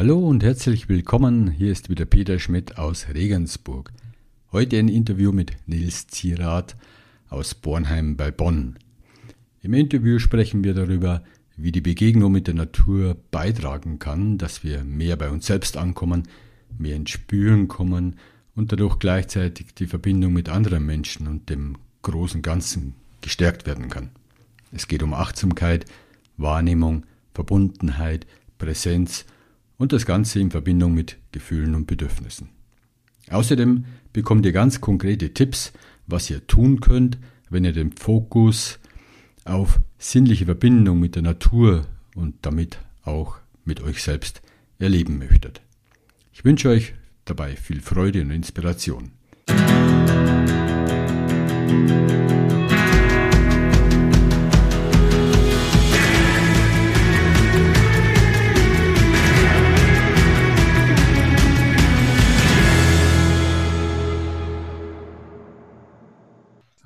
Hallo und herzlich willkommen. Hier ist wieder Peter Schmidt aus Regensburg. Heute ein Interview mit Nils Zierath aus Bornheim bei Bonn. Im Interview sprechen wir darüber, wie die Begegnung mit der Natur beitragen kann, dass wir mehr bei uns selbst ankommen, mehr ins Spüren kommen und dadurch gleichzeitig die Verbindung mit anderen Menschen und dem großen Ganzen gestärkt werden kann. Es geht um Achtsamkeit, Wahrnehmung, Verbundenheit, Präsenz und das Ganze in Verbindung mit Gefühlen und Bedürfnissen. Außerdem bekommt ihr ganz konkrete Tipps, was ihr tun könnt, wenn ihr den Fokus auf sinnliche Verbindung mit der Natur und damit auch mit euch selbst erleben möchtet. Ich wünsche euch dabei viel Freude und Inspiration.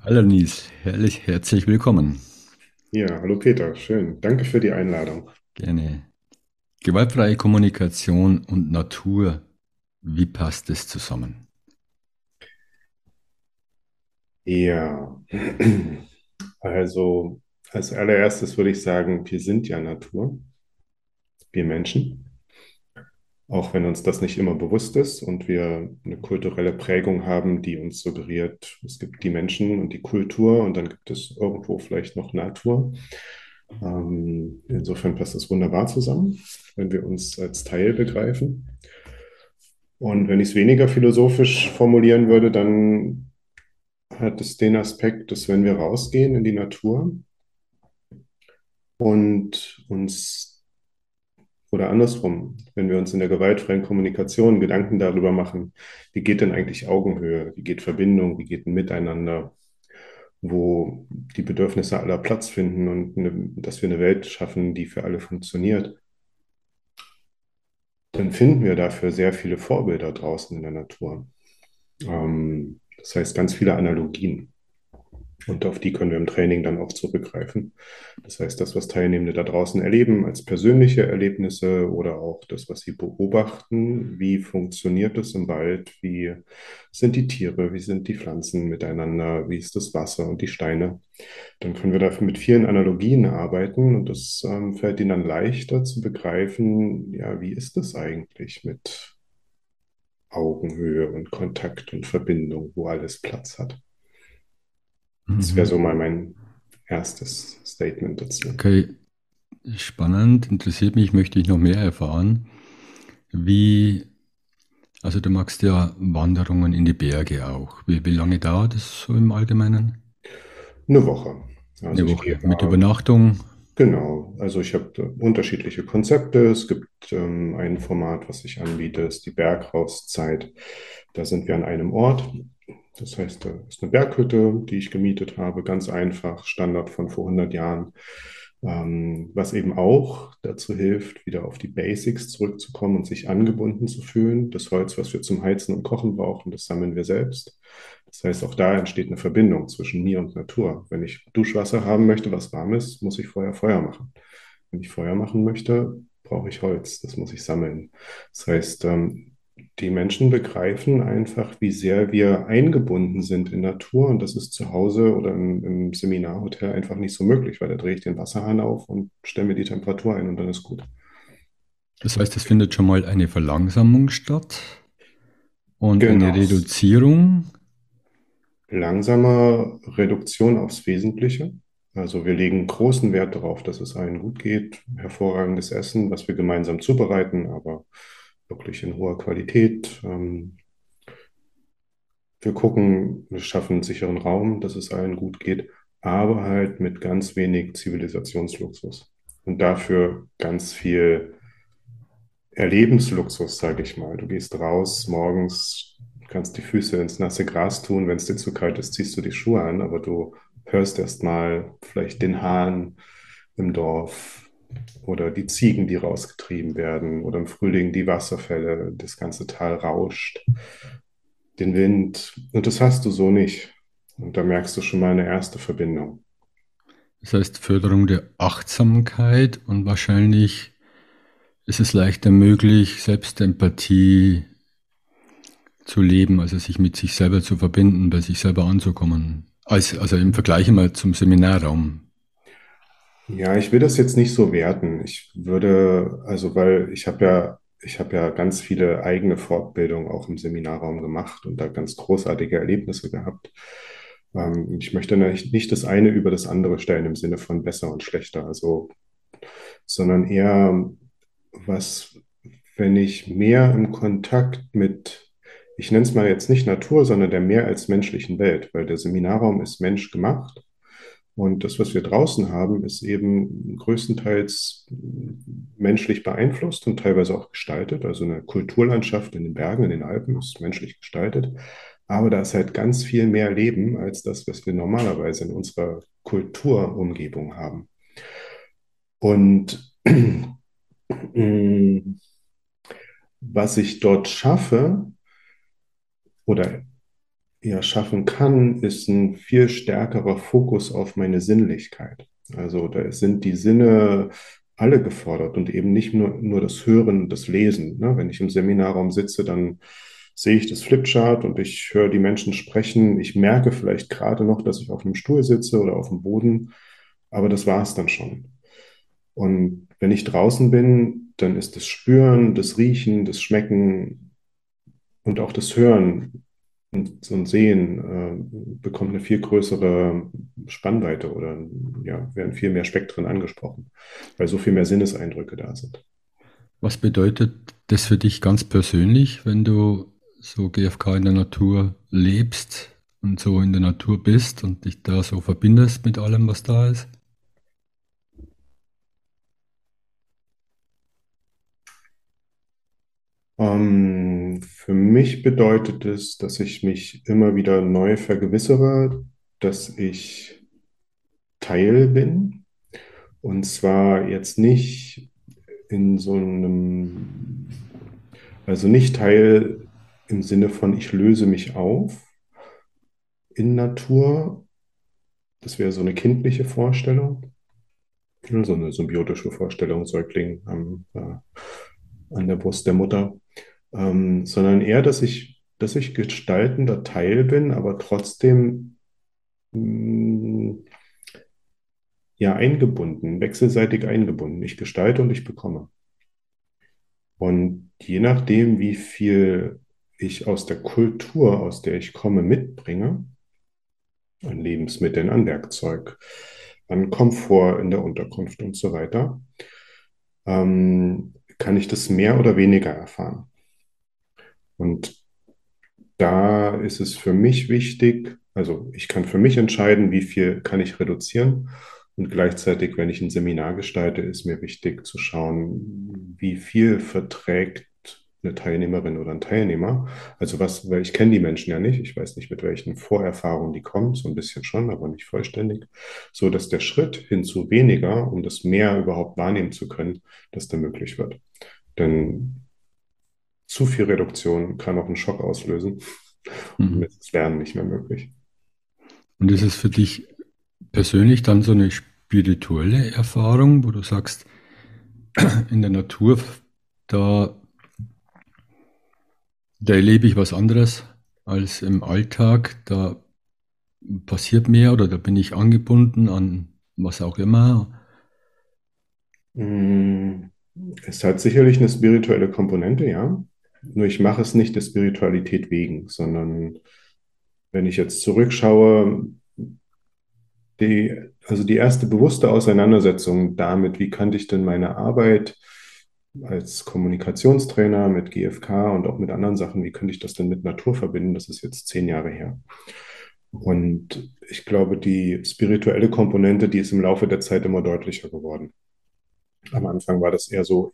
Hallo Nies, herrlich, herzlich willkommen. Ja, hallo Peter, schön. Danke für die Einladung. Gerne. Gewaltfreie Kommunikation und Natur, wie passt es zusammen? Ja, also als allererstes würde ich sagen, wir sind ja Natur, wir Menschen auch wenn uns das nicht immer bewusst ist und wir eine kulturelle Prägung haben, die uns suggeriert, es gibt die Menschen und die Kultur und dann gibt es irgendwo vielleicht noch Natur. Ähm, insofern passt das wunderbar zusammen, wenn wir uns als Teil begreifen. Und wenn ich es weniger philosophisch formulieren würde, dann hat es den Aspekt, dass wenn wir rausgehen in die Natur und uns oder andersrum, wenn wir uns in der gewaltfreien Kommunikation Gedanken darüber machen, wie geht denn eigentlich Augenhöhe, wie geht Verbindung, wie geht ein Miteinander, wo die Bedürfnisse aller Platz finden und eine, dass wir eine Welt schaffen, die für alle funktioniert, dann finden wir dafür sehr viele Vorbilder draußen in der Natur. Ähm, das heißt, ganz viele Analogien. Und auf die können wir im Training dann auch zurückgreifen. Das heißt, das, was Teilnehmende da draußen erleben als persönliche Erlebnisse oder auch das, was sie beobachten, wie funktioniert es im Wald, wie sind die Tiere, wie sind die Pflanzen miteinander, wie ist das Wasser und die Steine, dann können wir dafür mit vielen Analogien arbeiten und das ähm, fällt ihnen dann leichter zu begreifen, ja, wie ist das eigentlich mit Augenhöhe und Kontakt und Verbindung, wo alles Platz hat. Das wäre so mal mein erstes Statement dazu. Okay, spannend, interessiert mich, möchte ich noch mehr erfahren. Wie, also du magst ja Wanderungen in die Berge auch. Wie, wie lange dauert das so im Allgemeinen? Eine Woche. Also Eine Woche mit Übernachtung. Genau, also ich habe unterschiedliche Konzepte. Es gibt ähm, ein Format, was ich anbiete, ist die Bergrauszeit. Da sind wir an einem Ort das heißt, da ist eine Berghütte, die ich gemietet habe, ganz einfach, Standard von vor 100 Jahren, ähm, was eben auch dazu hilft, wieder auf die Basics zurückzukommen und sich angebunden zu fühlen. Das Holz, was wir zum Heizen und Kochen brauchen, das sammeln wir selbst. Das heißt, auch da entsteht eine Verbindung zwischen mir und Natur. Wenn ich Duschwasser haben möchte, was warm ist, muss ich vorher Feuer machen. Wenn ich Feuer machen möchte, brauche ich Holz. Das muss ich sammeln. Das heißt, ähm, die Menschen begreifen einfach, wie sehr wir eingebunden sind in Natur. Und das ist zu Hause oder im, im Seminarhotel einfach nicht so möglich, weil da drehe ich den Wasserhahn auf und stelle mir die Temperatur ein und dann ist gut. Das heißt, es findet schon mal eine Verlangsamung statt und genau. eine Reduzierung. Langsame Reduktion aufs Wesentliche. Also wir legen großen Wert darauf, dass es allen gut geht. Hervorragendes Essen, was wir gemeinsam zubereiten, aber wirklich in hoher Qualität. Ähm, wir gucken, wir schaffen einen sicheren Raum, dass es allen gut geht, aber halt mit ganz wenig Zivilisationsluxus. Und dafür ganz viel Erlebensluxus, sage ich mal. Du gehst raus morgens, kannst die Füße ins nasse Gras tun. Wenn es dir zu kalt ist, ziehst du die Schuhe an, aber du hörst erst mal vielleicht den Hahn im Dorf, oder die Ziegen, die rausgetrieben werden oder im Frühling die Wasserfälle, das ganze Tal rauscht, den Wind. Und das hast du so nicht. Und da merkst du schon mal eine erste Verbindung. Das heißt Förderung der Achtsamkeit und wahrscheinlich ist es leichter möglich, Selbstempathie zu leben, also sich mit sich selber zu verbinden, bei sich selber anzukommen. Als, also im Vergleich mal zum Seminarraum. Ja, ich will das jetzt nicht so werten. Ich würde, also weil ich habe ja, ich habe ja ganz viele eigene Fortbildungen auch im Seminarraum gemacht und da ganz großartige Erlebnisse gehabt. Ähm, ich möchte nicht, nicht das eine über das andere stellen im Sinne von besser und schlechter, also, sondern eher was, wenn ich mehr im Kontakt mit, ich nenne es mal jetzt nicht Natur, sondern der mehr als menschlichen Welt, weil der Seminarraum ist menschgemacht. Und das, was wir draußen haben, ist eben größtenteils menschlich beeinflusst und teilweise auch gestaltet. Also eine Kulturlandschaft in den Bergen, in den Alpen ist menschlich gestaltet. Aber da ist halt ganz viel mehr Leben als das, was wir normalerweise in unserer Kulturumgebung haben. Und was ich dort schaffe oder ja schaffen kann, ist ein viel stärkerer Fokus auf meine Sinnlichkeit. Also da sind die Sinne alle gefordert und eben nicht nur, nur das Hören, das Lesen. Ne? Wenn ich im Seminarraum sitze, dann sehe ich das Flipchart und ich höre die Menschen sprechen. Ich merke vielleicht gerade noch, dass ich auf einem Stuhl sitze oder auf dem Boden, aber das war es dann schon. Und wenn ich draußen bin, dann ist das Spüren, das Riechen, das Schmecken und auch das Hören und, und Sehen äh, bekommt eine viel größere Spannweite oder ja, werden viel mehr Spektren angesprochen, weil so viel mehr Sinneseindrücke da sind. Was bedeutet das für dich ganz persönlich, wenn du so GFK in der Natur lebst und so in der Natur bist und dich da so verbindest mit allem, was da ist? Ähm, für mich bedeutet es, dass ich mich immer wieder neu vergewissere, dass ich Teil bin. Und zwar jetzt nicht in so einem, also nicht Teil im Sinne von, ich löse mich auf in Natur. Das wäre so eine kindliche Vorstellung, so eine symbiotische Vorstellung, Säugling am, äh, an der Brust der Mutter ähm, sondern eher, dass ich, dass ich gestaltender Teil bin, aber trotzdem mh, mm, ja eingebunden, wechselseitig eingebunden. Ich gestalte und ich bekomme. Und je nachdem, wie viel ich aus der Kultur, aus der ich komme, mitbringe, an Lebensmitteln, an Werkzeug, an Komfort in der Unterkunft und so weiter, ähm, kann ich das mehr oder weniger erfahren. Und da ist es für mich wichtig, also ich kann für mich entscheiden, wie viel kann ich reduzieren. Und gleichzeitig, wenn ich ein Seminar gestalte, ist mir wichtig zu schauen, wie viel verträgt eine Teilnehmerin oder ein Teilnehmer. Also was, weil ich kenne die Menschen ja nicht, ich weiß nicht, mit welchen Vorerfahrungen die kommen, so ein bisschen schon, aber nicht vollständig, so dass der Schritt hin zu weniger, um das mehr überhaupt wahrnehmen zu können, dass der möglich wird. Denn zu viel Reduktion kann auch einen Schock auslösen. Mhm. Und ist das Lernen nicht mehr möglich. Und ist es für dich persönlich dann so eine spirituelle Erfahrung, wo du sagst, in der Natur, da, da erlebe ich was anderes als im Alltag, da passiert mehr oder da bin ich angebunden an was auch immer? Mm, es hat sicherlich eine spirituelle Komponente, ja. Nur ich mache es nicht der Spiritualität wegen, sondern wenn ich jetzt zurückschaue, die, also die erste bewusste Auseinandersetzung damit, wie kannte ich denn meine Arbeit als Kommunikationstrainer mit GFK und auch mit anderen Sachen, wie könnte ich das denn mit Natur verbinden, das ist jetzt zehn Jahre her. Und ich glaube, die spirituelle Komponente, die ist im Laufe der Zeit immer deutlicher geworden. Am Anfang war das eher so,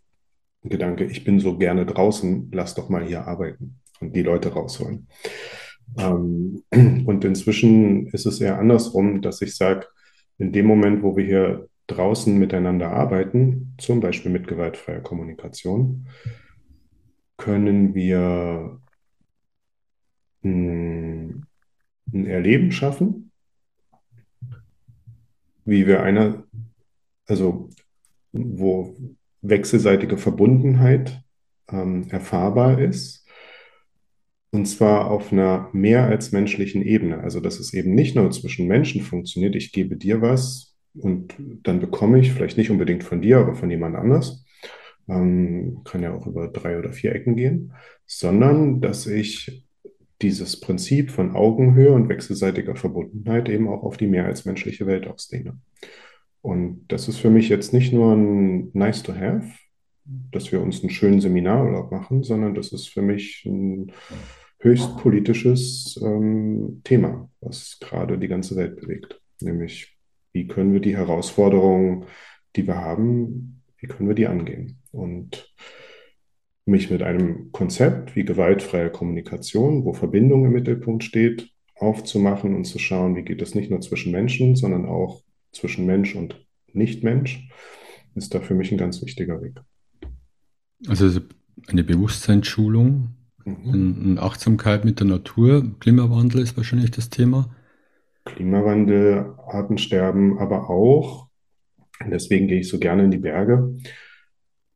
Gedanke, ich bin so gerne draußen, lass doch mal hier arbeiten und die Leute rausholen. Ähm, und inzwischen ist es eher andersrum, dass ich sage, in dem Moment, wo wir hier draußen miteinander arbeiten, zum Beispiel mit gewaltfreier Kommunikation, können wir hm, ein Erleben schaffen, wie wir einer, also wo wechselseitige Verbundenheit ähm, erfahrbar ist. Und zwar auf einer mehr als menschlichen Ebene. Also, dass es eben nicht nur zwischen Menschen funktioniert, ich gebe dir was und dann bekomme ich, vielleicht nicht unbedingt von dir, aber von jemand anders, ähm, kann ja auch über drei oder vier Ecken gehen, sondern dass ich dieses Prinzip von Augenhöhe und wechselseitiger Verbundenheit eben auch auf die mehr als menschliche Welt ausdehne. Und das ist für mich jetzt nicht nur ein Nice to have, dass wir uns einen schönen Seminarurlaub machen, sondern das ist für mich ein höchst politisches ähm, Thema, was gerade die ganze Welt bewegt. Nämlich, wie können wir die Herausforderungen, die wir haben, wie können wir die angehen? Und mich mit einem Konzept wie gewaltfreie Kommunikation, wo Verbindung im Mittelpunkt steht, aufzumachen und zu schauen, wie geht das nicht nur zwischen Menschen, sondern auch zwischen Mensch und Nichtmensch, ist da für mich ein ganz wichtiger Weg. Also eine Bewusstseinsschulung, mhm. eine Achtsamkeit mit der Natur, Klimawandel ist wahrscheinlich das Thema. Klimawandel, Artensterben, aber auch, deswegen gehe ich so gerne in die Berge,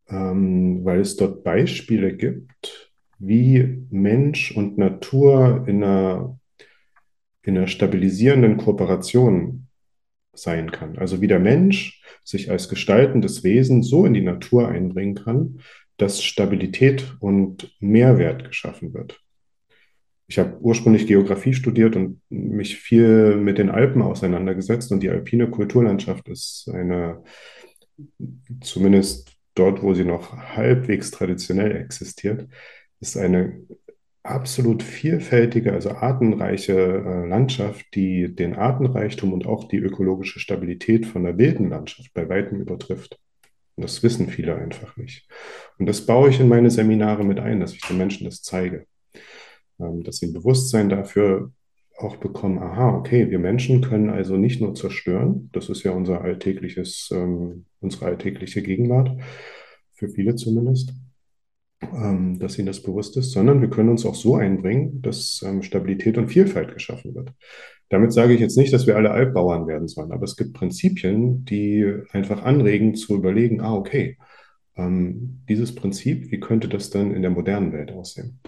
ähm, weil es dort Beispiele gibt, wie Mensch und Natur in einer, in einer stabilisierenden Kooperation sein kann. Also wie der Mensch sich als gestaltendes Wesen so in die Natur einbringen kann, dass Stabilität und Mehrwert geschaffen wird. Ich habe ursprünglich Geografie studiert und mich viel mit den Alpen auseinandergesetzt und die alpine Kulturlandschaft ist eine, zumindest dort, wo sie noch halbwegs traditionell existiert, ist eine absolut vielfältige, also artenreiche äh, Landschaft, die den Artenreichtum und auch die ökologische Stabilität von der wilden Landschaft bei weitem übertrifft. Und das wissen viele einfach nicht. Und das baue ich in meine Seminare mit ein, dass ich den Menschen das zeige. Ähm, dass sie ein Bewusstsein dafür auch bekommen, aha, okay, wir Menschen können also nicht nur zerstören, das ist ja unser alltägliches, ähm, unsere alltägliche Gegenwart, für viele zumindest, ähm, dass ihnen das bewusst ist, sondern wir können uns auch so einbringen, dass ähm, Stabilität und Vielfalt geschaffen wird. Damit sage ich jetzt nicht, dass wir alle Altbauern werden sollen, aber es gibt Prinzipien, die einfach anregen zu überlegen, ah, okay, ähm, dieses Prinzip, wie könnte das dann in der modernen Welt aussehen?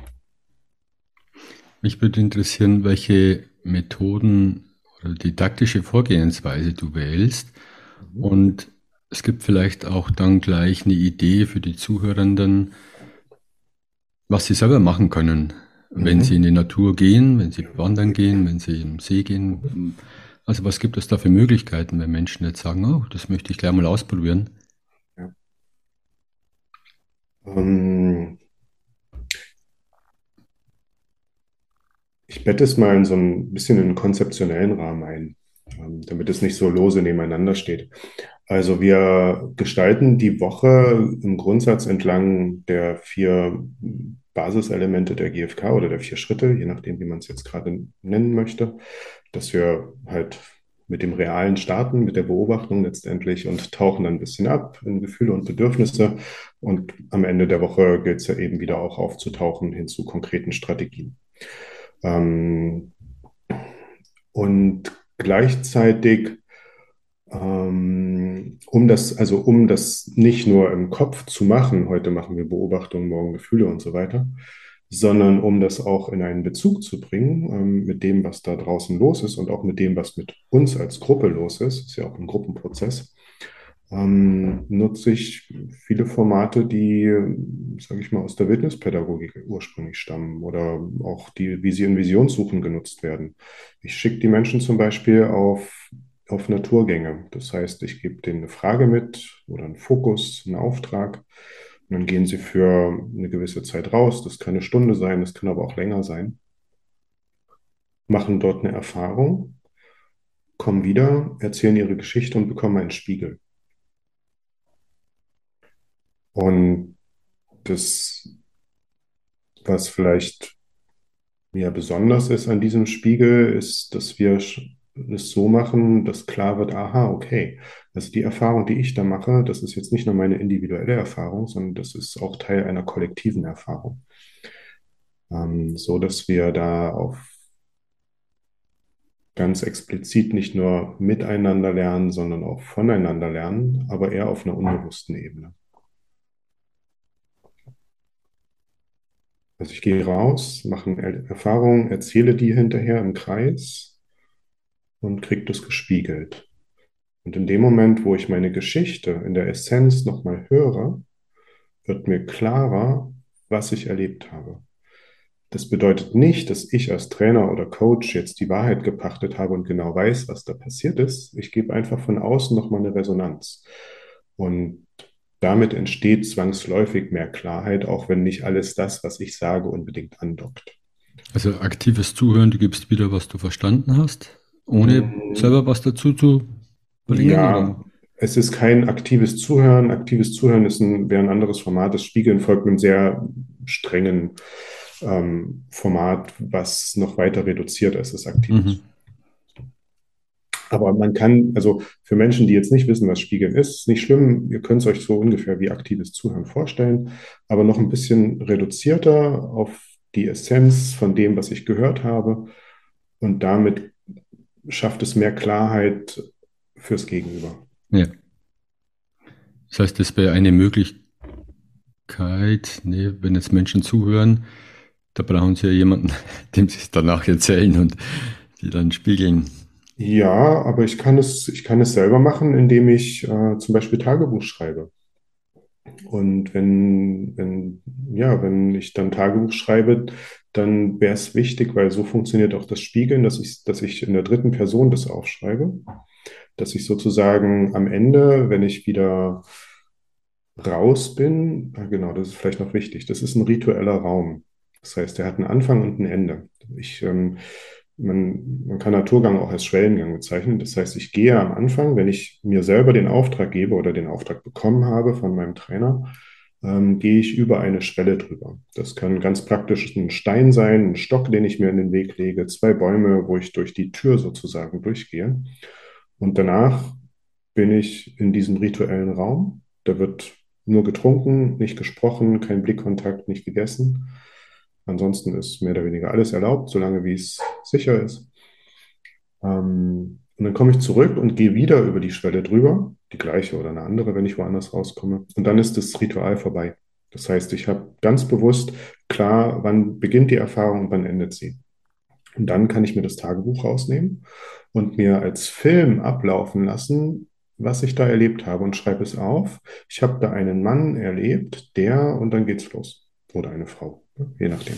Mich würde interessieren, welche Methoden oder didaktische Vorgehensweise du wählst. Mhm. Und es gibt vielleicht auch dann gleich eine Idee für die Zuhörenden, was sie selber machen können, wenn mhm. sie in die Natur gehen, wenn sie wandern gehen, wenn sie im See gehen. Also was gibt es da für Möglichkeiten, wenn Menschen jetzt sagen, oh, das möchte ich gleich mal ausprobieren? Ja. Ähm, Ich bette es mal in so ein bisschen in einen konzeptionellen Rahmen ein, ähm, damit es nicht so lose nebeneinander steht. Also wir gestalten die Woche im Grundsatz entlang der vier Basiselemente der GfK oder der vier Schritte, je nachdem, wie man es jetzt gerade nennen möchte, dass wir halt mit dem Realen starten, mit der Beobachtung letztendlich und tauchen dann ein bisschen ab in Gefühle und Bedürfnisse. Und am Ende der Woche gilt es ja eben wieder auch aufzutauchen hin zu konkreten Strategien. Ähm, und gleichzeitig, ähm, um das, also um das nicht nur im Kopf zu machen, heute machen wir Beobachtungen, morgen Gefühle und so weiter, sondern um das auch in einen Bezug zu bringen ähm, mit dem, was da draußen los ist und auch mit dem, was mit uns als Gruppe los ist, ist ja auch ein Gruppenprozess, ähm, nutze ich viele Formate, die, sage ich mal, aus der Wildnispädagogik ursprünglich stammen oder auch die, wie sie in Visionssuchen genutzt werden. Ich schicke die Menschen zum Beispiel auf, auf Naturgänge. Das heißt, ich gebe denen eine Frage mit oder einen Fokus, einen Auftrag. Und dann gehen sie für eine gewisse Zeit raus. Das kann eine Stunde sein, das kann aber auch länger sein. Machen dort eine Erfahrung, kommen wieder, erzählen ihre Geschichte und bekommen einen Spiegel. Und das, was vielleicht mir besonders ist an diesem Spiegel, ist, dass wir es so machen, dass klar wird, aha, okay. Also die Erfahrung, die ich da mache, das ist jetzt nicht nur meine individuelle Erfahrung, sondern das ist auch Teil einer kollektiven Erfahrung. Ähm, so dass wir da auf ganz explizit nicht nur miteinander lernen, sondern auch voneinander lernen, aber eher auf einer unbewussten Ebene. Also ich gehe raus, mache Erfahrungen, erzähle die hinterher im Kreis und kriege das gespiegelt. Und in dem Moment, wo ich meine Geschichte in der Essenz nochmal höre, wird mir klarer, was ich erlebt habe. Das bedeutet nicht, dass ich als Trainer oder Coach jetzt die Wahrheit gepachtet habe und genau weiß, was da passiert ist. Ich gebe einfach von außen nochmal eine Resonanz. Und damit entsteht zwangsläufig mehr Klarheit, auch wenn nicht alles das, was ich sage, unbedingt andockt. Also aktives Zuhören, du gibst wieder, was du verstanden hast, ohne mhm. selber was dazu zu bringen? Ja, es ist kein aktives Zuhören. Aktives Zuhören ist ein, wäre ein anderes Format. Das Spiegeln folgt einem sehr strengen ähm, Format, was noch weiter reduziert ist, das aktives mhm. Aber man kann, also für Menschen, die jetzt nicht wissen, was Spiegeln ist, ist nicht schlimm. Ihr könnt es euch so ungefähr wie aktives Zuhören vorstellen, aber noch ein bisschen reduzierter auf die Essenz von dem, was ich gehört habe. Und damit schafft es mehr Klarheit fürs Gegenüber. Ja. Das heißt, das wäre eine Möglichkeit, nee, wenn jetzt Menschen zuhören, da brauchen sie ja jemanden, dem sie es danach erzählen und die dann spiegeln. Ja, aber ich kann es, ich kann es selber machen, indem ich äh, zum Beispiel Tagebuch schreibe. Und wenn, wenn, ja, wenn ich dann Tagebuch schreibe, dann wäre es wichtig, weil so funktioniert auch das Spiegeln, dass ich, dass ich in der dritten Person das aufschreibe. Dass ich sozusagen am Ende, wenn ich wieder raus bin, ah, genau, das ist vielleicht noch wichtig, das ist ein ritueller Raum. Das heißt, er hat einen Anfang und ein Ende. Ich ähm, man, man kann Naturgang auch als Schwellengang bezeichnen. Das heißt, ich gehe am Anfang, wenn ich mir selber den Auftrag gebe oder den Auftrag bekommen habe von meinem Trainer, ähm, gehe ich über eine Schwelle drüber. Das kann ganz praktisch ein Stein sein, ein Stock, den ich mir in den Weg lege, zwei Bäume, wo ich durch die Tür sozusagen durchgehe. Und danach bin ich in diesem rituellen Raum. Da wird nur getrunken, nicht gesprochen, kein Blickkontakt, nicht gegessen. Ansonsten ist mehr oder weniger alles erlaubt, solange wie es sicher ist. Ähm, und dann komme ich zurück und gehe wieder über die Schwelle drüber, die gleiche oder eine andere, wenn ich woanders rauskomme. Und dann ist das Ritual vorbei. Das heißt, ich habe ganz bewusst klar, wann beginnt die Erfahrung und wann endet sie. Und dann kann ich mir das Tagebuch rausnehmen und mir als Film ablaufen lassen, was ich da erlebt habe und schreibe es auf. Ich habe da einen Mann erlebt, der und dann geht's los. Oder eine Frau je nachdem.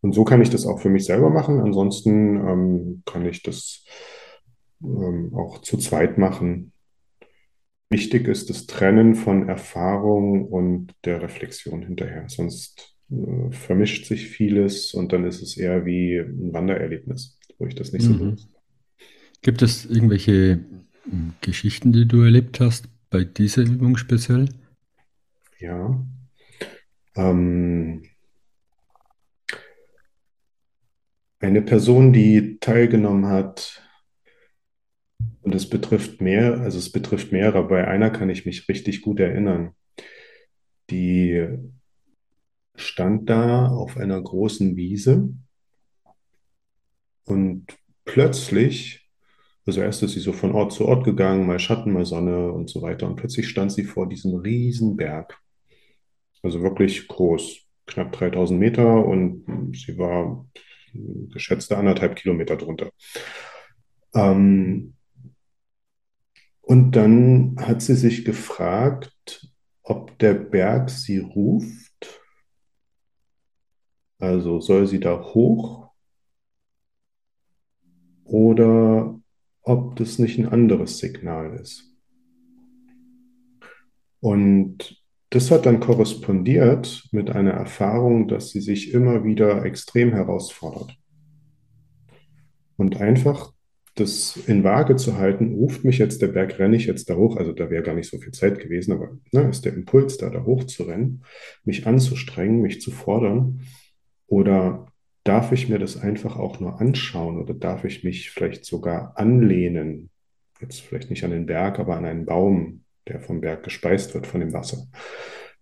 Und so kann ich das auch für mich selber machen. Ansonsten ähm, kann ich das ähm, auch zu zweit machen. Wichtig ist das Trennen von Erfahrung und der Reflexion hinterher. Sonst äh, vermischt sich vieles und dann ist es eher wie ein Wandererlebnis, wo ich das nicht mhm. so benutze. Gibt es irgendwelche hm, Geschichten, die du erlebt hast bei dieser Übung speziell? Ja, ähm, eine Person, die teilgenommen hat, und es betrifft mehr, also es betrifft mehrere, bei einer kann ich mich richtig gut erinnern. Die stand da auf einer großen Wiese und plötzlich, also erst ist sie so von Ort zu Ort gegangen, mal Schatten, mal Sonne und so weiter, und plötzlich stand sie vor diesem riesen Berg. Also wirklich groß, knapp 3000 Meter und sie war geschätzte anderthalb Kilometer drunter. Ähm, und dann hat sie sich gefragt, ob der Berg sie ruft. Also soll sie da hoch oder ob das nicht ein anderes Signal ist. Und das hat dann korrespondiert mit einer Erfahrung, dass sie sich immer wieder extrem herausfordert. Und einfach das in Waage zu halten, ruft mich jetzt der Berg, renne ich jetzt da hoch, also da wäre gar nicht so viel Zeit gewesen, aber ne, ist der Impuls da, da hoch zu rennen, mich anzustrengen, mich zu fordern? Oder darf ich mir das einfach auch nur anschauen oder darf ich mich vielleicht sogar anlehnen? Jetzt vielleicht nicht an den Berg, aber an einen Baum, der vom Berg gespeist wird von dem Wasser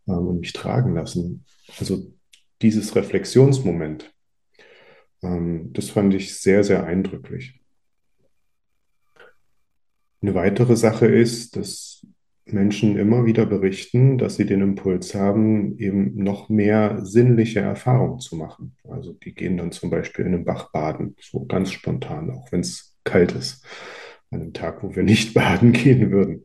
ähm, und mich tragen lassen. Also dieses Reflexionsmoment, ähm, das fand ich sehr, sehr eindrücklich. Eine weitere Sache ist, dass Menschen immer wieder berichten, dass sie den Impuls haben, eben noch mehr sinnliche Erfahrungen zu machen. Also die gehen dann zum Beispiel in einem Bach baden, so ganz spontan, auch wenn es kalt ist, an einem Tag, wo wir nicht baden gehen würden.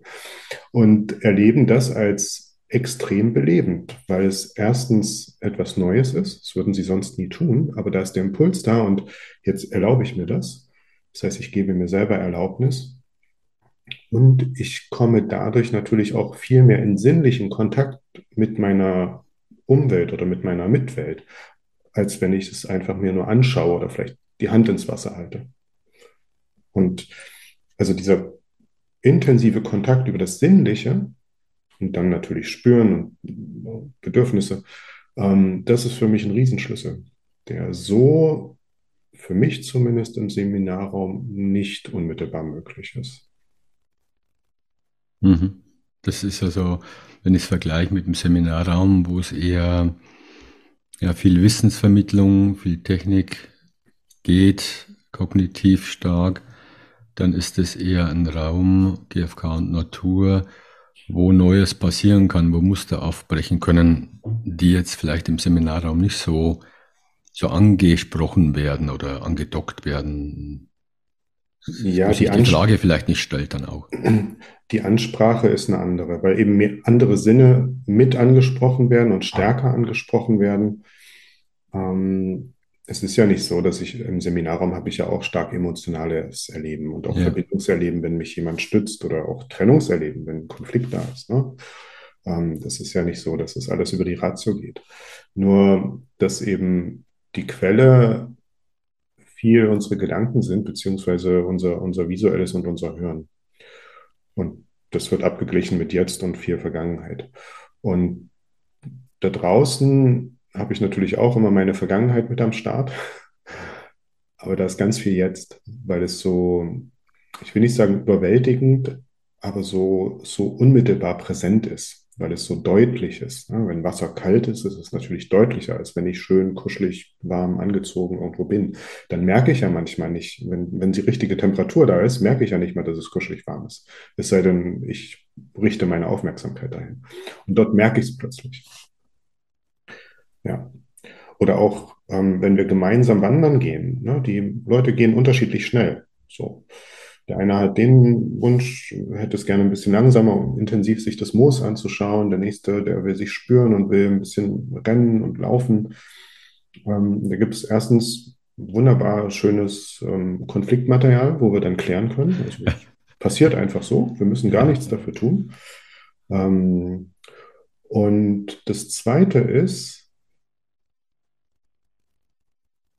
Und erleben das als extrem belebend, weil es erstens etwas Neues ist, das würden sie sonst nie tun, aber da ist der Impuls da und jetzt erlaube ich mir das. Das heißt, ich gebe mir selber Erlaubnis und ich komme dadurch natürlich auch viel mehr in sinnlichen Kontakt mit meiner Umwelt oder mit meiner Mitwelt, als wenn ich es einfach mir nur anschaue oder vielleicht die Hand ins Wasser halte. Und also dieser intensive Kontakt über das Sinnliche und dann natürlich spüren und Bedürfnisse, ähm, das ist für mich ein Riesenschlüssel, der so für mich zumindest im Seminarraum nicht unmittelbar möglich ist. Mhm. Das ist also, wenn ich es vergleiche mit dem Seminarraum, wo es eher ja, viel Wissensvermittlung, viel Technik geht, kognitiv stark, dann ist es eher ein Raum, GFK und Natur, wo Neues passieren kann, wo Muster aufbrechen können, die jetzt vielleicht im Seminarraum nicht so, so angesprochen werden oder angedockt werden. Ja, die, die Frage vielleicht nicht stellt dann auch. Die Ansprache ist eine andere, weil eben andere Sinne mit angesprochen werden und stärker angesprochen werden. Ähm, es ist ja nicht so, dass ich im Seminarraum habe ich ja auch stark emotionales Erleben und auch ja. Verbindungserleben, wenn mich jemand stützt oder auch Trennungserleben, wenn ein Konflikt da ist. Ne? Ähm, das ist ja nicht so, dass das alles über die Ratio geht. Nur, dass eben die Quelle viel unsere Gedanken sind, beziehungsweise unser, unser visuelles und unser Hören. Und das wird abgeglichen mit Jetzt und viel Vergangenheit. Und da draußen habe ich natürlich auch immer meine Vergangenheit mit am Start. Aber da ist ganz viel Jetzt, weil es so, ich will nicht sagen überwältigend, aber so, so unmittelbar präsent ist weil es so deutlich ist. Wenn Wasser kalt ist, ist es natürlich deutlicher, als wenn ich schön kuschelig warm angezogen irgendwo bin. Dann merke ich ja manchmal nicht, wenn, wenn die richtige Temperatur da ist, merke ich ja nicht mehr, dass es kuschelig warm ist. Es sei denn, ich richte meine Aufmerksamkeit dahin. Und dort merke ich es plötzlich. Ja. Oder auch, ähm, wenn wir gemeinsam wandern gehen. Ne? Die Leute gehen unterschiedlich schnell. So. Der eine hat den Wunsch, hätte es gerne ein bisschen langsamer und intensiv sich das Moos anzuschauen. Der nächste, der will sich spüren und will ein bisschen rennen und laufen. Ähm, da gibt es erstens wunderbar schönes ähm, Konfliktmaterial, wo wir dann klären können. Also passiert einfach so. Wir müssen gar nichts dafür tun. Ähm, und das Zweite ist,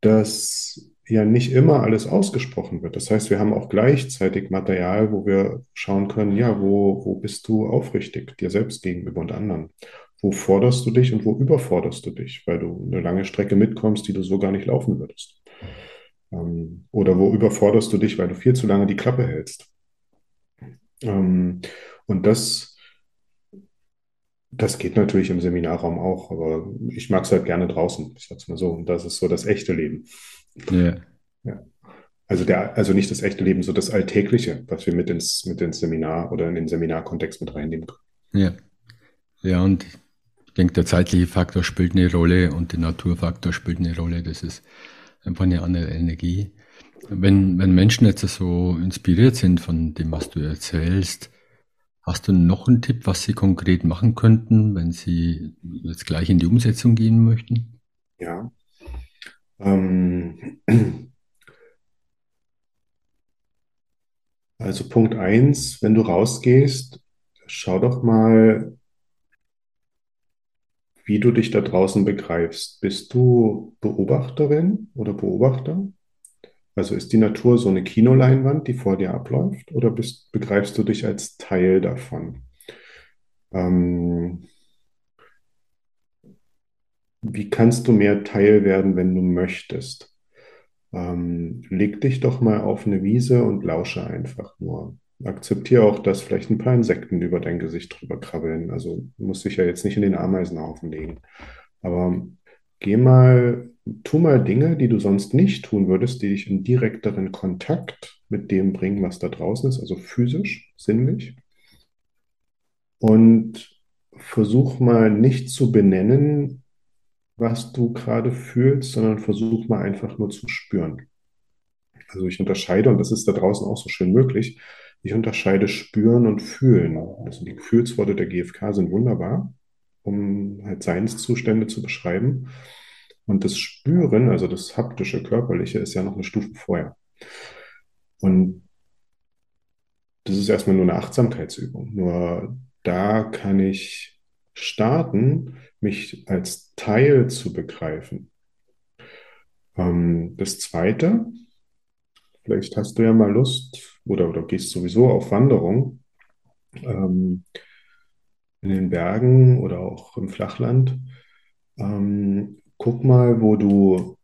dass ja nicht immer alles ausgesprochen wird. Das heißt, wir haben auch gleichzeitig Material, wo wir schauen können, ja, wo, wo bist du aufrichtig dir selbst gegenüber und anderen? Wo forderst du dich und wo überforderst du dich, weil du eine lange Strecke mitkommst, die du so gar nicht laufen würdest? Ähm, oder wo überforderst du dich, weil du viel zu lange die Klappe hältst? Ähm, und das, das geht natürlich im Seminarraum auch, aber ich mag es halt gerne draußen, ich sag's mal so. Und das ist so das echte Leben. Ja. ja. Also, der, also nicht das echte Leben, so das Alltägliche, was wir mit ins, mit ins Seminar oder in den Seminarkontext mit reinnehmen können. Ja. Ja, und ich denke, der zeitliche Faktor spielt eine Rolle und der Naturfaktor spielt eine Rolle. Das ist einfach eine andere Energie. Wenn, wenn Menschen jetzt so inspiriert sind von dem, was du erzählst, hast du noch einen Tipp, was sie konkret machen könnten, wenn sie jetzt gleich in die Umsetzung gehen möchten? Ja, ähm, also Punkt eins, wenn du rausgehst, schau doch mal, wie du dich da draußen begreifst. Bist du Beobachterin oder Beobachter? Also ist die Natur so eine Kinoleinwand, die vor dir abläuft, oder bist, begreifst du dich als Teil davon? Ähm, wie kannst du mehr Teil werden, wenn du möchtest? Ähm, leg dich doch mal auf eine Wiese und lausche einfach nur. Akzeptiere auch, dass vielleicht ein paar Insekten über dein Gesicht drüber krabbeln. Also muss dich ja jetzt nicht in den Ameisenhaufen legen. Aber geh mal, tu mal Dinge, die du sonst nicht tun würdest, die dich in direkteren Kontakt mit dem bringen, was da draußen ist, also physisch, sinnlich. und versuch mal nicht zu benennen, was du gerade fühlst, sondern versuch mal einfach nur zu spüren. Also ich unterscheide, und das ist da draußen auch so schön möglich, ich unterscheide spüren und fühlen. Also die Gefühlsworte der GfK sind wunderbar, um halt Seinszustände zu beschreiben. Und das Spüren, also das haptische, körperliche, ist ja noch eine Stufe vorher. Und das ist erstmal nur eine Achtsamkeitsübung. Nur da kann ich starten, mich als Teil zu begreifen. Ähm, das Zweite, vielleicht hast du ja mal Lust oder, oder gehst sowieso auf Wanderung ähm, in den Bergen oder auch im Flachland. Ähm, guck mal, wo du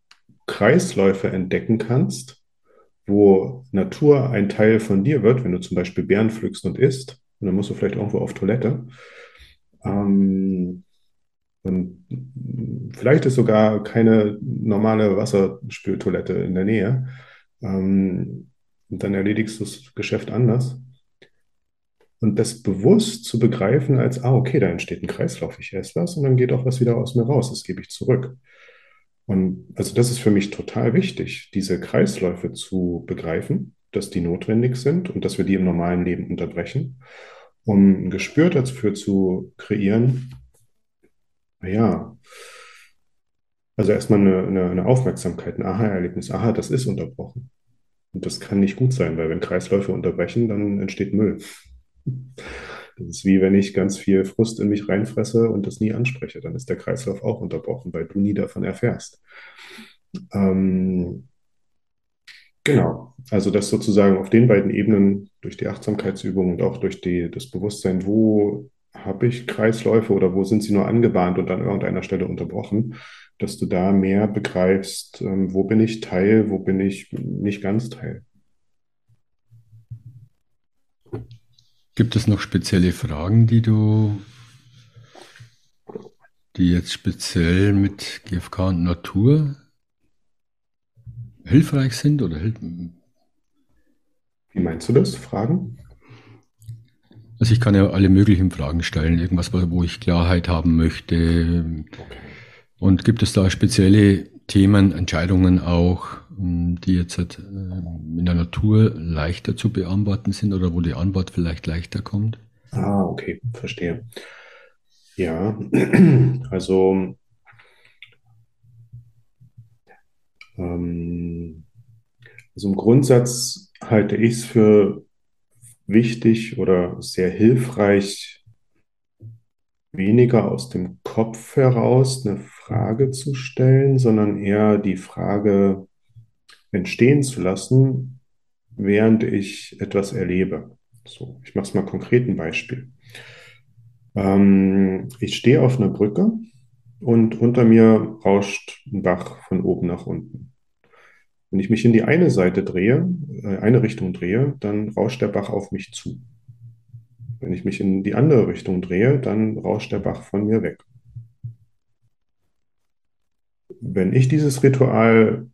Kreisläufe entdecken kannst, wo Natur ein Teil von dir wird, wenn du zum Beispiel Beeren pflückst und isst. Und dann musst du vielleicht irgendwo auf Toilette. Ähm, und vielleicht ist sogar keine normale Wasserspültoilette in der Nähe. Ähm, und dann erledigst du das Geschäft anders. Und das bewusst zu begreifen als, ah, okay, da entsteht ein Kreislauf, ich esse was und dann geht auch was wieder aus mir raus, das gebe ich zurück. Und also das ist für mich total wichtig, diese Kreisläufe zu begreifen, dass die notwendig sind und dass wir die im normalen Leben unterbrechen, um ein Gespür dafür zu kreieren, naja, also erstmal eine, eine, eine Aufmerksamkeit, ein Aha-Erlebnis, aha, das ist unterbrochen. Und das kann nicht gut sein, weil wenn Kreisläufe unterbrechen, dann entsteht Müll. Das ist wie wenn ich ganz viel Frust in mich reinfresse und das nie anspreche. Dann ist der Kreislauf auch unterbrochen, weil du nie davon erfährst. Ähm, genau, also das sozusagen auf den beiden Ebenen durch die Achtsamkeitsübung und auch durch die, das Bewusstsein, wo habe ich Kreisläufe oder wo sind sie nur angebahnt und an irgendeiner Stelle unterbrochen, dass du da mehr begreifst, ähm, wo bin ich Teil, wo bin ich nicht ganz Teil. Gibt es noch spezielle Fragen, die du, die jetzt speziell mit GFK und Natur hilfreich sind oder Wie meinst du das? Fragen? Also ich kann ja alle möglichen Fragen stellen, irgendwas, wo ich Klarheit haben möchte. Okay. Und gibt es da spezielle Themen, Entscheidungen auch, die jetzt halt, äh, in der Natur leichter zu beantworten sind oder wo die Antwort vielleicht leichter kommt? Ah, okay, verstehe. Ja, also ähm, also im Grundsatz halte ich es für wichtig oder sehr hilfreich, weniger aus dem Kopf heraus eine Frage zu stellen, sondern eher die Frage entstehen zu lassen, während ich etwas erlebe. So, ich mache es mal konkret ein Beispiel. Ähm, ich stehe auf einer Brücke und unter mir rauscht ein Bach von oben nach unten. Wenn ich mich in die eine Seite drehe, äh, eine Richtung drehe, dann rauscht der Bach auf mich zu. Wenn ich mich in die andere Richtung drehe, dann rauscht der Bach von mir weg. Wenn ich dieses Ritual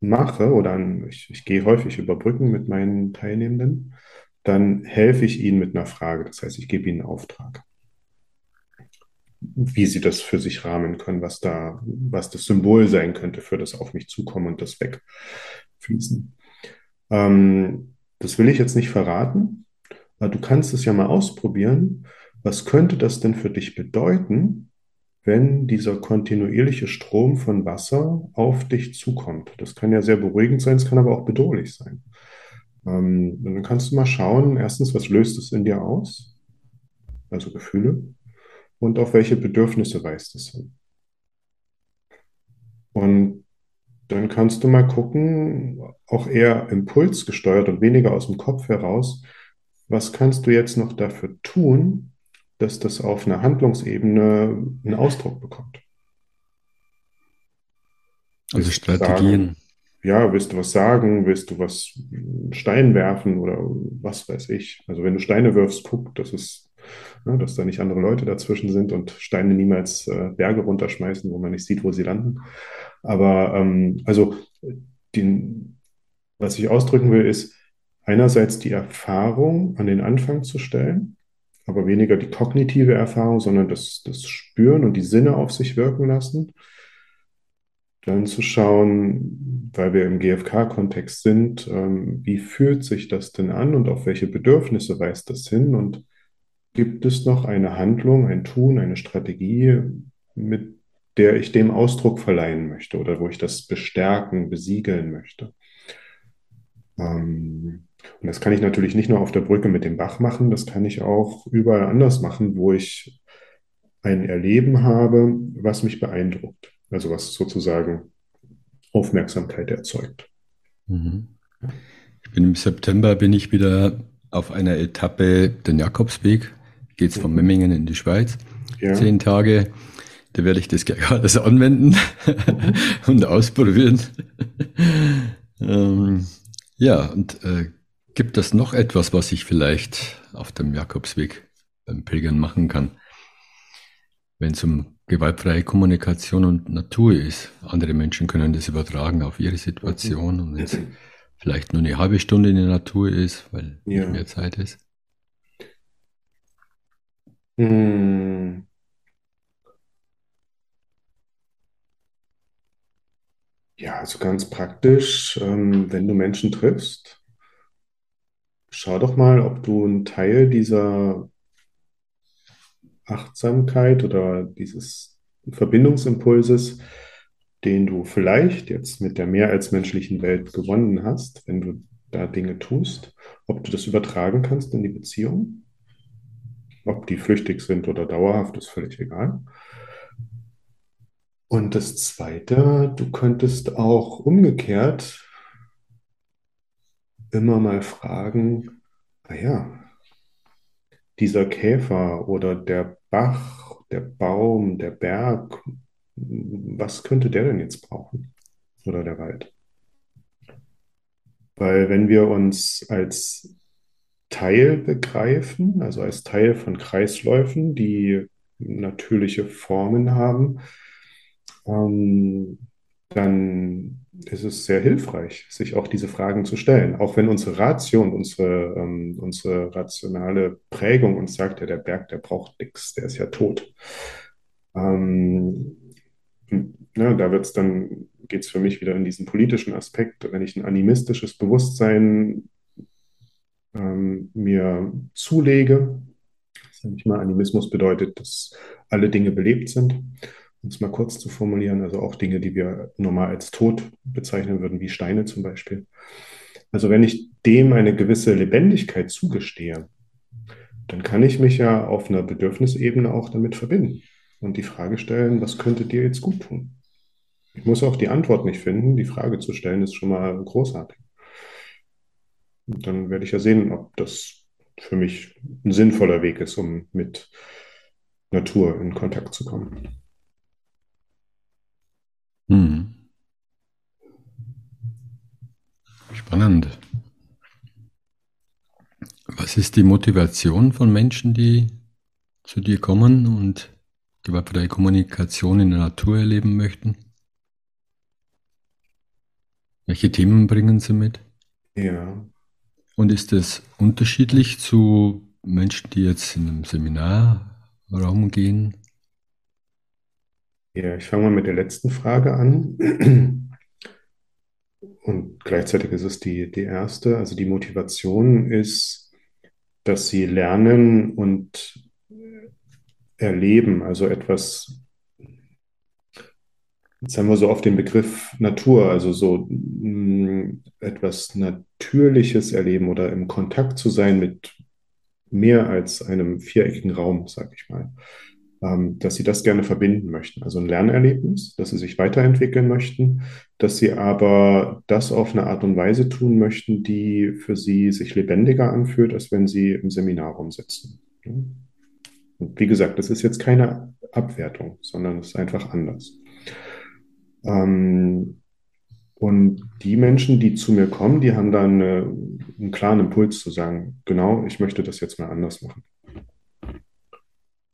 mache oder ich, ich gehe häufig über Brücken mit meinen Teilnehmenden, dann helfe ich ihnen mit einer Frage. Das heißt, ich gebe ihnen einen Auftrag, wie sie das für sich rahmen können, was da, was das Symbol sein könnte für das auf mich zukommen und das wegfließen. Ähm, das will ich jetzt nicht verraten, aber du kannst es ja mal ausprobieren. Was könnte das denn für dich bedeuten, wenn dieser kontinuierliche Strom von Wasser auf dich zukommt. Das kann ja sehr beruhigend sein, es kann aber auch bedrohlich sein. Ähm, dann kannst du mal schauen, erstens, was löst es in dir aus? Also Gefühle. Und auf welche Bedürfnisse weist es hin? Und dann kannst du mal gucken, auch eher impulsgesteuert und weniger aus dem Kopf heraus, was kannst du jetzt noch dafür tun, dass das auf einer Handlungsebene einen Ausdruck bekommt. Also Strategien. Sagen, ja, willst du was sagen? Willst du was Stein werfen oder was weiß ich? Also wenn du Steine wirfst, guck, dass es, ne, dass da nicht andere Leute dazwischen sind und Steine niemals äh, Berge runterschmeißen, wo man nicht sieht, wo sie landen. Aber ähm, also den, was ich ausdrücken will, ist einerseits die Erfahrung an den Anfang zu stellen aber weniger die kognitive Erfahrung, sondern das, das Spüren und die Sinne auf sich wirken lassen. Dann zu schauen, weil wir im GFK-Kontext sind, ähm, wie fühlt sich das denn an und auf welche Bedürfnisse weist das hin und gibt es noch eine Handlung, ein Tun, eine Strategie, mit der ich dem Ausdruck verleihen möchte oder wo ich das bestärken, besiegeln möchte. Ähm, und das kann ich natürlich nicht nur auf der Brücke mit dem Bach machen, das kann ich auch überall anders machen, wo ich ein Erleben habe, was mich beeindruckt. Also was sozusagen Aufmerksamkeit erzeugt. Mhm. Ich bin im September bin ich wieder auf einer Etappe den Jakobsweg. Geht es von mhm. Memmingen in die Schweiz. Ja. Zehn Tage. Da werde ich das alles anwenden mhm. und ausprobieren. ähm, ja, und äh, gibt es noch etwas, was ich vielleicht auf dem Jakobsweg beim Pilgern machen kann? Wenn es um gewaltfreie Kommunikation und Natur ist. Andere Menschen können das übertragen auf ihre Situation und wenn es vielleicht nur eine halbe Stunde in der Natur ist, weil ja. mehr Zeit ist. Hm. Ja, also ganz praktisch, ähm, wenn du Menschen triffst, schau doch mal, ob du einen Teil dieser Achtsamkeit oder dieses Verbindungsimpulses, den du vielleicht jetzt mit der mehr als menschlichen Welt gewonnen hast, wenn du da Dinge tust, ob du das übertragen kannst in die Beziehung. Ob die flüchtig sind oder dauerhaft, ist völlig egal. Und das Zweite, du könntest auch umgekehrt immer mal fragen, naja, ah dieser Käfer oder der Bach, der Baum, der Berg, was könnte der denn jetzt brauchen? Oder der Wald? Weil wenn wir uns als Teil begreifen, also als Teil von Kreisläufen, die natürliche Formen haben, ähm, dann ist es sehr hilfreich, sich auch diese Fragen zu stellen. Auch wenn unsere Ratio und unsere, ähm, unsere rationale Prägung uns sagt, ja, der Berg, der braucht nichts, der ist ja tot. Ähm, ja, da wird's dann, geht es für mich wieder in diesen politischen Aspekt, wenn ich ein animistisches Bewusstsein ähm, mir zulege, sage ich mal, Animismus bedeutet, dass alle Dinge belebt sind um es mal kurz zu formulieren, also auch Dinge, die wir normal als tot bezeichnen würden, wie Steine zum Beispiel. Also wenn ich dem eine gewisse Lebendigkeit zugestehe, dann kann ich mich ja auf einer Bedürfnisebene auch damit verbinden und die Frage stellen, was könnte dir jetzt gut tun? Ich muss auch die Antwort nicht finden, die Frage zu stellen ist schon mal großartig. Und dann werde ich ja sehen, ob das für mich ein sinnvoller Weg ist, um mit Natur in Kontakt zu kommen. Hm. Spannend. Was ist die Motivation von Menschen, die zu dir kommen und gewaltfreie Kommunikation in der Natur erleben möchten? Welche Themen bringen sie mit? Ja. Und ist es unterschiedlich zu Menschen, die jetzt in einem Seminarraum gehen? Ja, ich fange mal mit der letzten Frage an. Und gleichzeitig ist es die, die erste. Also die Motivation ist, dass sie lernen und erleben, also etwas, jetzt haben wir so auf den Begriff Natur, also so mm, etwas Natürliches erleben oder im Kontakt zu sein mit mehr als einem viereckigen Raum, sag ich mal. Ähm, dass sie das gerne verbinden möchten. Also ein Lernerlebnis, dass sie sich weiterentwickeln möchten, dass sie aber das auf eine Art und Weise tun möchten, die für sie sich lebendiger anfühlt, als wenn sie im Seminarraum sitzen. Und wie gesagt, das ist jetzt keine Abwertung, sondern es ist einfach anders. Ähm, und die Menschen, die zu mir kommen, die haben dann einen klaren Impuls zu sagen, genau, ich möchte das jetzt mal anders machen.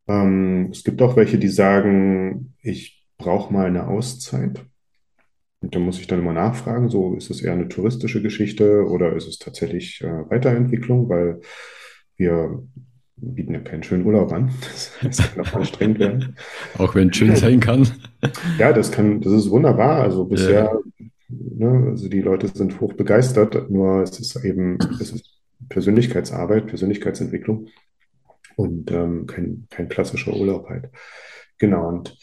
Ähm, es gibt auch welche, die sagen, ich brauche mal eine Auszeit. Und da muss ich dann immer nachfragen, so ist es eher eine touristische Geschichte oder ist es tatsächlich äh, Weiterentwicklung, weil wir bieten ja keinen schönen Urlaub an. Das kann auch anstrengend werden. Auch wenn es schön sein kann. Ja, das kann, das ist wunderbar. Also bisher, ja. ne, also die Leute sind hoch begeistert, nur es ist eben, es ist Persönlichkeitsarbeit, Persönlichkeitsentwicklung und ähm, kein, kein klassischer Urlaub halt. Genau. Und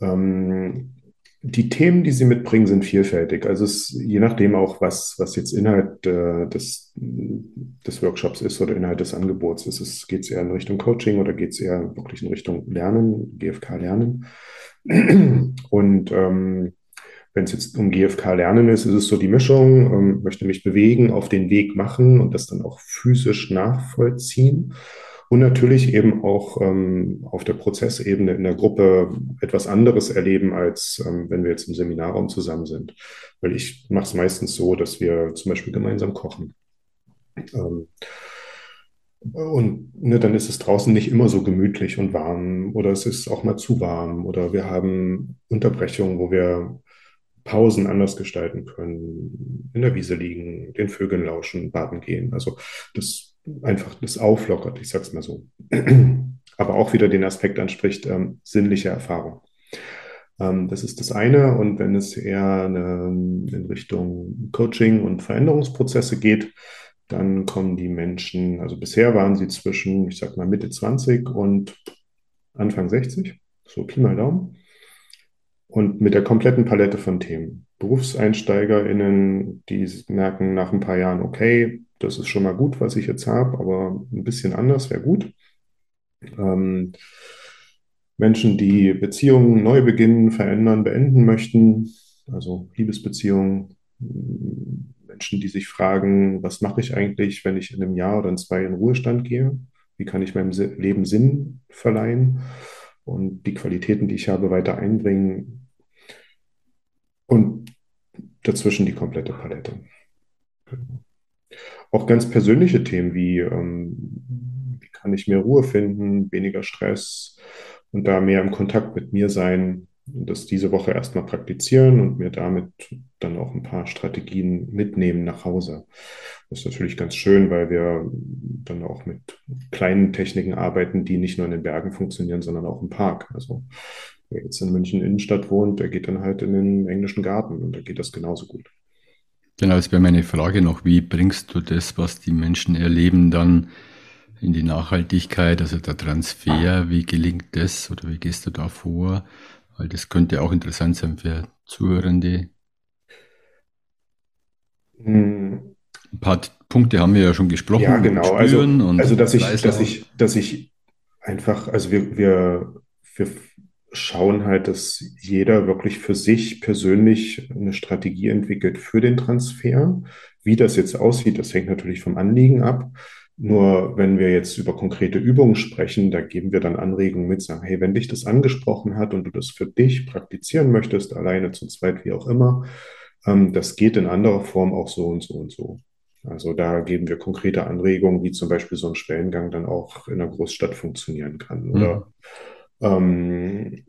ähm, die Themen, die Sie mitbringen, sind vielfältig. Also es, je nachdem auch, was, was jetzt Inhalt äh, des, des Workshops ist oder Inhalt des Angebots ist. Geht es eher in Richtung Coaching oder geht es eher wirklich in Richtung Lernen, GFK Lernen. Und ähm, wenn es jetzt um GFK Lernen ist, ist es so die Mischung, ähm, möchte mich bewegen, auf den Weg machen und das dann auch physisch nachvollziehen und natürlich eben auch ähm, auf der Prozessebene in der Gruppe etwas anderes erleben, als ähm, wenn wir jetzt im Seminarraum zusammen sind. Weil ich mache es meistens so, dass wir zum Beispiel gemeinsam kochen. Ähm, und ne, dann ist es draußen nicht immer so gemütlich und warm oder es ist auch mal zu warm oder wir haben Unterbrechungen, wo wir Pausen anders gestalten können, in der Wiese liegen, den Vögeln lauschen, baden gehen. Also das einfach das auflockert, ich sag's mal so. Aber auch wieder den Aspekt anspricht, ähm, sinnliche Erfahrung. Ähm, das ist das eine. Und wenn es eher eine, in Richtung Coaching und Veränderungsprozesse geht, dann kommen die Menschen, also bisher waren sie zwischen, ich sag mal, Mitte 20 und Anfang 60, so Pi mal Daumen. Und mit der kompletten Palette von Themen. BerufseinsteigerInnen, die merken nach ein paar Jahren, okay, das ist schon mal gut, was ich jetzt habe, aber ein bisschen anders wäre gut. Ähm, Menschen, die Beziehungen neu beginnen, verändern, beenden möchten, also Liebesbeziehungen, Menschen, die sich fragen, was mache ich eigentlich, wenn ich in einem Jahr oder in zwei in Ruhestand gehe? Wie kann ich meinem Leben Sinn verleihen und die Qualitäten, die ich habe, weiter einbringen? Und dazwischen die komplette Palette. Auch ganz persönliche Themen wie, ähm, wie kann ich mehr Ruhe finden, weniger Stress und da mehr im Kontakt mit mir sein, das diese Woche erstmal praktizieren und mir damit dann auch ein paar Strategien mitnehmen nach Hause. Das ist natürlich ganz schön, weil wir dann auch mit kleinen Techniken arbeiten, die nicht nur in den Bergen funktionieren, sondern auch im Park. Also wer jetzt in München Innenstadt wohnt, der geht dann halt in den englischen Garten und da geht das genauso gut. Genau, das wäre meine Frage noch. Wie bringst du das, was die Menschen erleben, dann in die Nachhaltigkeit, also der Transfer? Wie gelingt das oder wie gehst du da vor? Weil das könnte auch interessant sein für Zuhörende. Hm. Ein paar Punkte haben wir ja schon gesprochen. Ja, genau. Also, also dass ich, dass ich, dass ich einfach, also wir, wir, wir schauen halt, dass jeder wirklich für sich persönlich eine Strategie entwickelt für den Transfer. Wie das jetzt aussieht, das hängt natürlich vom Anliegen ab. Nur wenn wir jetzt über konkrete Übungen sprechen, da geben wir dann Anregungen mit, sagen, hey, wenn dich das angesprochen hat und du das für dich praktizieren möchtest, alleine zu zweit, wie auch immer, ähm, das geht in anderer Form auch so und so und so. Also da geben wir konkrete Anregungen, wie zum Beispiel so ein Schwellengang dann auch in einer Großstadt funktionieren kann. Oder mhm. Ähm,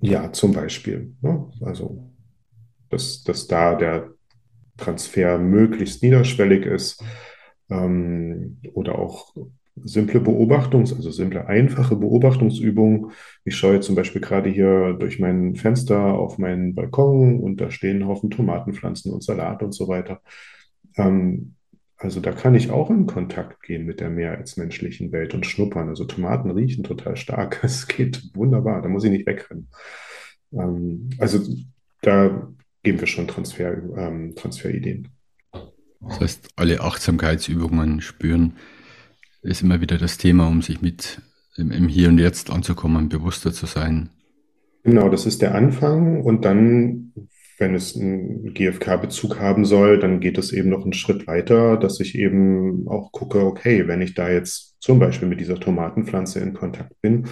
ja, zum Beispiel. Ne? Also, dass, dass da der Transfer möglichst niederschwellig ist ähm, oder auch simple Beobachtungs-, also simple, einfache Beobachtungsübungen. Ich schaue jetzt zum Beispiel gerade hier durch mein Fenster auf meinen Balkon und da stehen Haufen Tomatenpflanzen und Salat und so weiter. Ähm, also da kann ich auch in Kontakt gehen mit der mehr als menschlichen Welt und schnuppern. Also Tomaten riechen total stark. Es geht wunderbar, da muss ich nicht wegrennen. Ähm, also da geben wir schon Transfer, ähm, Transferideen. Das heißt, alle Achtsamkeitsübungen spüren ist immer wieder das Thema, um sich mit im, im Hier und Jetzt anzukommen, bewusster zu sein. Genau, das ist der Anfang und dann wenn es einen GFK-Bezug haben soll, dann geht es eben noch einen Schritt weiter, dass ich eben auch gucke, okay, wenn ich da jetzt zum Beispiel mit dieser Tomatenpflanze in Kontakt bin,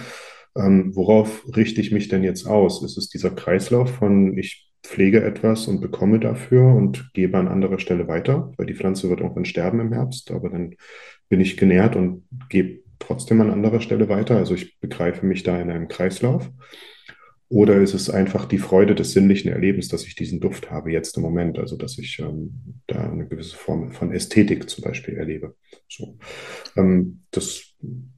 ähm, worauf richte ich mich denn jetzt aus? Ist es dieser Kreislauf von ich pflege etwas und bekomme dafür und gebe an anderer Stelle weiter, weil die Pflanze wird irgendwann sterben im Herbst, aber dann bin ich genährt und gebe trotzdem an anderer Stelle weiter. Also ich begreife mich da in einem Kreislauf. Oder ist es einfach die Freude des sinnlichen Erlebens, dass ich diesen Duft habe jetzt im Moment, also dass ich ähm, da eine gewisse Form von Ästhetik zum Beispiel erlebe. So. Ähm, das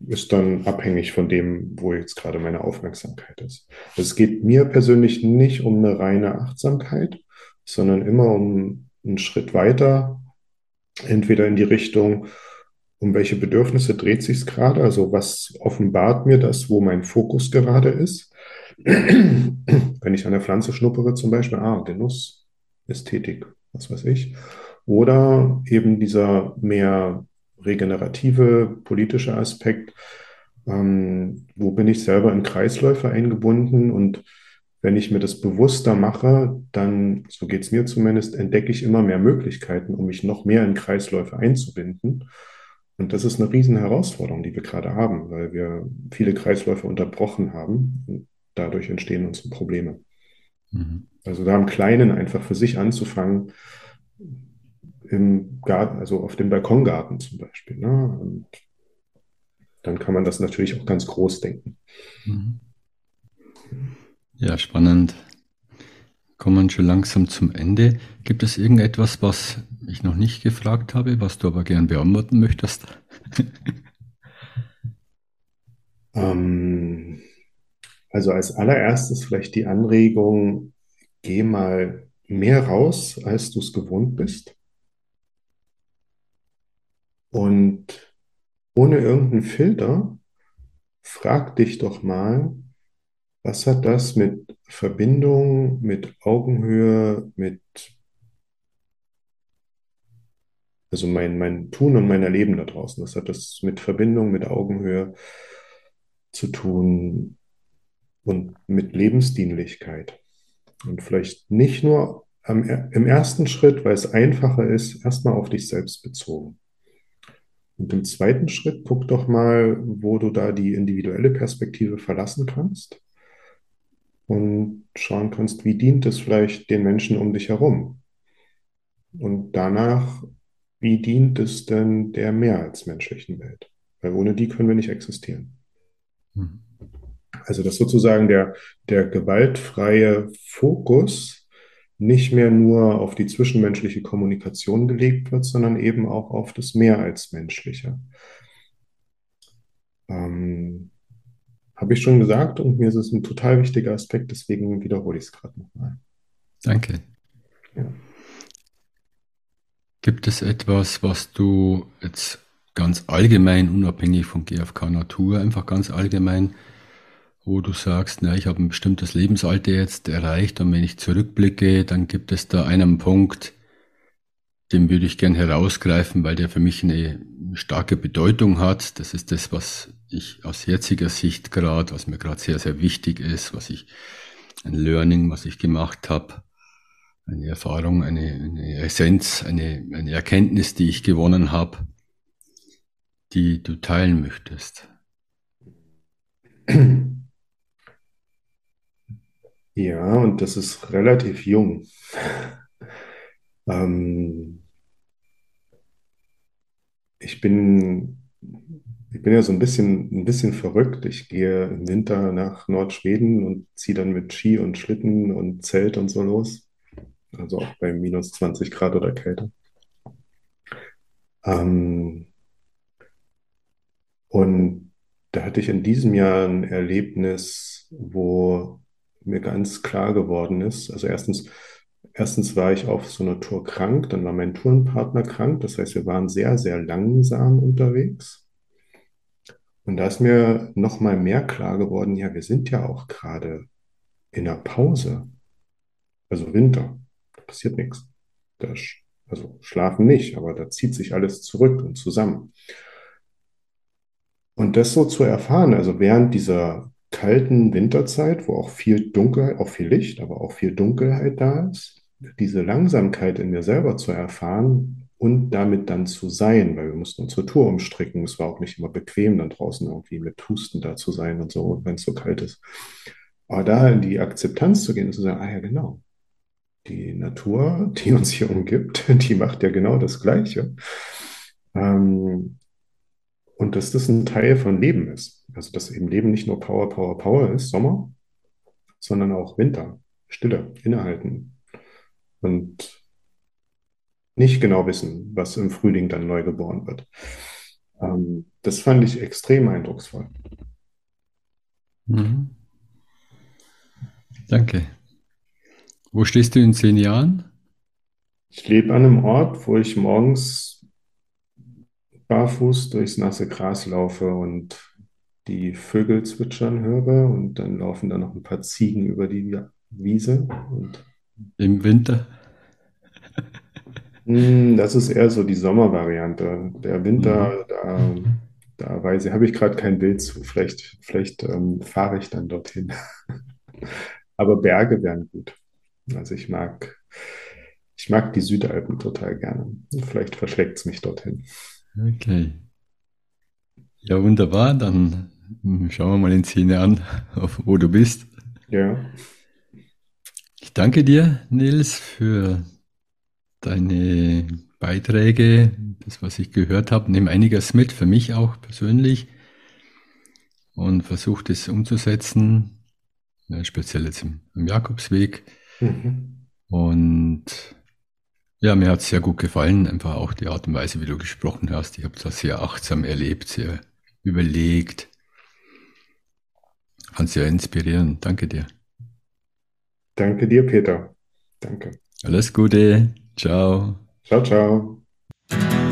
ist dann abhängig von dem, wo jetzt gerade meine Aufmerksamkeit ist. Es geht mir persönlich nicht um eine reine Achtsamkeit, sondern immer um einen Schritt weiter, entweder in die Richtung, um welche Bedürfnisse dreht sich es gerade, also was offenbart mir das, wo mein Fokus gerade ist. Wenn ich an der Pflanze schnuppere zum Beispiel, ah, Genuss, Ästhetik, was weiß ich. Oder eben dieser mehr regenerative politische Aspekt, ähm, wo bin ich selber in Kreisläufe eingebunden und wenn ich mir das bewusster mache, dann, so geht es mir zumindest, entdecke ich immer mehr Möglichkeiten, um mich noch mehr in Kreisläufe einzubinden. Und das ist eine riesen Herausforderung, die wir gerade haben, weil wir viele Kreisläufe unterbrochen haben. Dadurch entstehen unsere Probleme. Mhm. Also da im Kleinen einfach für sich anzufangen, im Garten, also auf dem Balkongarten zum Beispiel. Ne? Und dann kann man das natürlich auch ganz groß denken. Mhm. Ja, spannend. Kommen schon langsam zum Ende. Gibt es irgendetwas, was ich noch nicht gefragt habe, was du aber gern beantworten möchtest? ähm, also als allererstes vielleicht die Anregung, geh mal mehr raus, als du es gewohnt bist. Und ohne irgendeinen Filter, frag dich doch mal, was hat das mit Verbindung, mit Augenhöhe, mit, also mein, mein Tun und mein Erleben da draußen, was hat das mit Verbindung, mit Augenhöhe zu tun und mit Lebensdienlichkeit? Und vielleicht nicht nur am, im ersten Schritt, weil es einfacher ist, erstmal auf dich selbst bezogen. Und im zweiten Schritt guck doch mal, wo du da die individuelle Perspektive verlassen kannst und schauen kannst, wie dient es vielleicht den Menschen um dich herum. Und danach, wie dient es denn der mehr als menschlichen Welt? Weil ohne die können wir nicht existieren. Mhm. Also dass sozusagen der, der gewaltfreie Fokus nicht mehr nur auf die zwischenmenschliche Kommunikation gelegt wird, sondern eben auch auf das Mehr als Menschliche. Ähm, habe ich schon gesagt und mir ist es ein total wichtiger Aspekt, deswegen wiederhole ich es gerade nochmal. Danke. Ja. Gibt es etwas, was du jetzt ganz allgemein, unabhängig von GFK Natur, einfach ganz allgemein, wo du sagst, na, ich habe ein bestimmtes Lebensalter jetzt erreicht und wenn ich zurückblicke, dann gibt es da einen Punkt, den würde ich gern herausgreifen, weil der für mich eine starke Bedeutung hat. Das ist das, was ich aus jetziger Sicht gerade, was mir gerade sehr, sehr wichtig ist, was ich, ein Learning, was ich gemacht habe, eine Erfahrung, eine, eine Essenz, eine, eine Erkenntnis, die ich gewonnen habe, die du teilen möchtest. Ja, und das ist relativ jung. Ähm, ich bin, ich bin ja so ein bisschen, ein bisschen verrückt. Ich gehe im Winter nach Nordschweden und ziehe dann mit Ski und Schlitten und Zelt und so los. Also auch bei minus 20 Grad oder Kälte. Ähm, und da hatte ich in diesem Jahr ein Erlebnis, wo mir ganz klar geworden ist. Also erstens, erstens war ich auf so einer Tour krank, dann war mein Tourenpartner krank. Das heißt, wir waren sehr, sehr langsam unterwegs. Und da ist mir noch mal mehr klar geworden, ja, wir sind ja auch gerade in einer Pause. Also Winter, da passiert nichts. Da, also schlafen nicht, aber da zieht sich alles zurück und zusammen. Und das so zu erfahren, also während dieser kalten Winterzeit, wo auch viel Dunkelheit, auch viel Licht, aber auch viel Dunkelheit da ist, diese Langsamkeit in mir selber zu erfahren und damit dann zu sein, weil wir mussten unsere Tour umstricken. Es war auch nicht immer bequem, dann draußen irgendwie mit Husten da zu sein und so, wenn es so kalt ist. Aber da in die Akzeptanz zu gehen und zu sagen, ah ja, genau, die Natur, die uns hier umgibt, die macht ja genau das Gleiche. Ähm, und dass das ein Teil von Leben ist. Also dass eben Leben nicht nur Power, Power, Power ist, Sommer, sondern auch Winter, Stille, innehalten und nicht genau wissen, was im Frühling dann neu geboren wird. Ähm, das fand ich extrem eindrucksvoll. Mhm. Danke. Wo stehst du in zehn Jahren? Ich lebe an einem Ort, wo ich morgens barfuß durchs nasse Gras laufe und die Vögel zwitschern höre und dann laufen da noch ein paar Ziegen über die Wiese. Im Winter? Hm, das ist eher so die Sommervariante. Der Winter, da, da weiß ich, habe ich gerade kein Bild zu. Vielleicht, vielleicht ähm, fahre ich dann dorthin. Aber Berge wären gut. Also ich mag, ich mag die Südalpen total gerne. Vielleicht verschlägt es mich dorthin. Okay. Ja, wunderbar. Dann schauen wir mal in zehn Jahren, wo du bist. Ja. Ich danke dir, Nils, für deine Beiträge, das, was ich gehört habe. Nehme einiges mit, für mich auch persönlich. Und versuche das umzusetzen, ja, speziell jetzt im, im Jakobsweg. Mhm. Und ja, mir hat es sehr gut gefallen, einfach auch die Art und Weise, wie du gesprochen hast. Ich habe das sehr achtsam erlebt, sehr überlegt. Fand sehr inspirierend. Danke dir. Danke dir, Peter. Danke. Alles Gute. Ciao. Ciao, ciao.